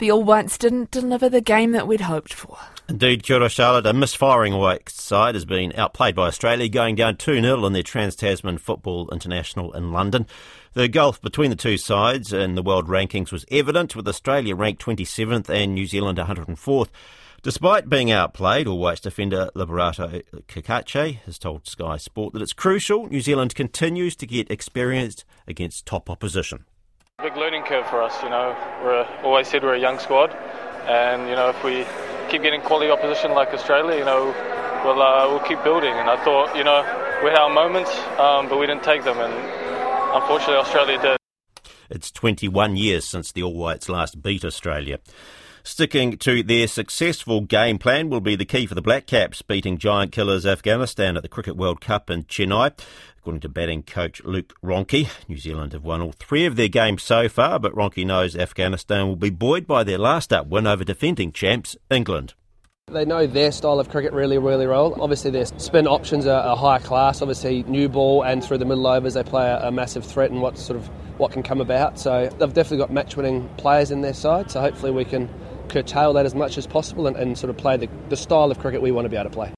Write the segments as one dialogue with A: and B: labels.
A: the All Whites didn't deliver the game that we'd hoped for.
B: Indeed, Kia Charlotte, a misfiring White side has been outplayed by Australia, going down 2 0 in their Trans Tasman Football International in London. The gulf between the two sides in the world rankings was evident, with Australia ranked 27th and New Zealand 104th. Despite being outplayed, All Whites defender Liberato Cacace has told Sky Sport that it's crucial New Zealand continues to get experience against top opposition.
C: Big learning curve for us, you know. We're always said we're a young squad, and you know if we keep getting quality opposition like Australia, you know, we'll uh, we'll keep building. And I thought, you know, we had our moments, um, but we didn't take them, and unfortunately Australia did.
B: It's 21 years since the All Whites last beat Australia. Sticking to their successful game plan will be the key for the Black Caps, beating giant killers Afghanistan at the Cricket World Cup in Chennai. According to batting coach Luke Ronchi, New Zealand have won all three of their games so far, but Ronchi knows Afghanistan will be buoyed by their last up win over defending champs England.
D: They know their style of cricket really, really well. Obviously, their spin options are, are high class. Obviously, new ball and through the middle overs, they play a, a massive threat and what sort of what can come about. So they've definitely got match-winning players in their side. So hopefully, we can curtail that as much as possible and, and sort of play the, the style of cricket we want to be able to play.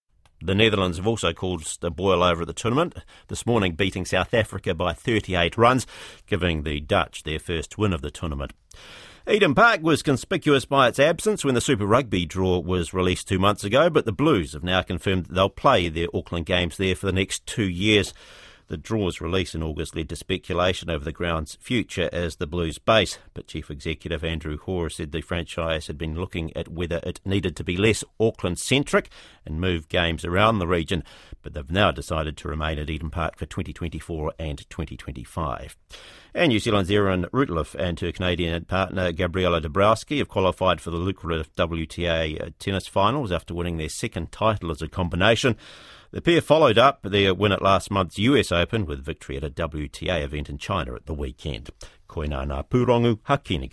B: The Netherlands have also caused a boil over at the tournament, this morning beating South Africa by 38 runs, giving the Dutch their first win of the tournament. Eden Park was conspicuous by its absence when the Super Rugby draw was released two months ago, but the Blues have now confirmed that they'll play their Auckland games there for the next two years. The draw's release in August led to speculation over the ground's future as the Blues base, but Chief Executive Andrew Hore said the franchise had been looking at whether it needed to be less Auckland centric and move games around the region, but they've now decided to remain at Eden Park for 2024 and 2025. And New Zealand's Erin Routliffe and her Canadian partner Gabriela Dabrowski have qualified for the lucrative WTA tennis finals after winning their second title as a combination. The pair followed up their win at last month's US Open with victory at a WTA event in China at the weekend. Koinana Purongu, Hakina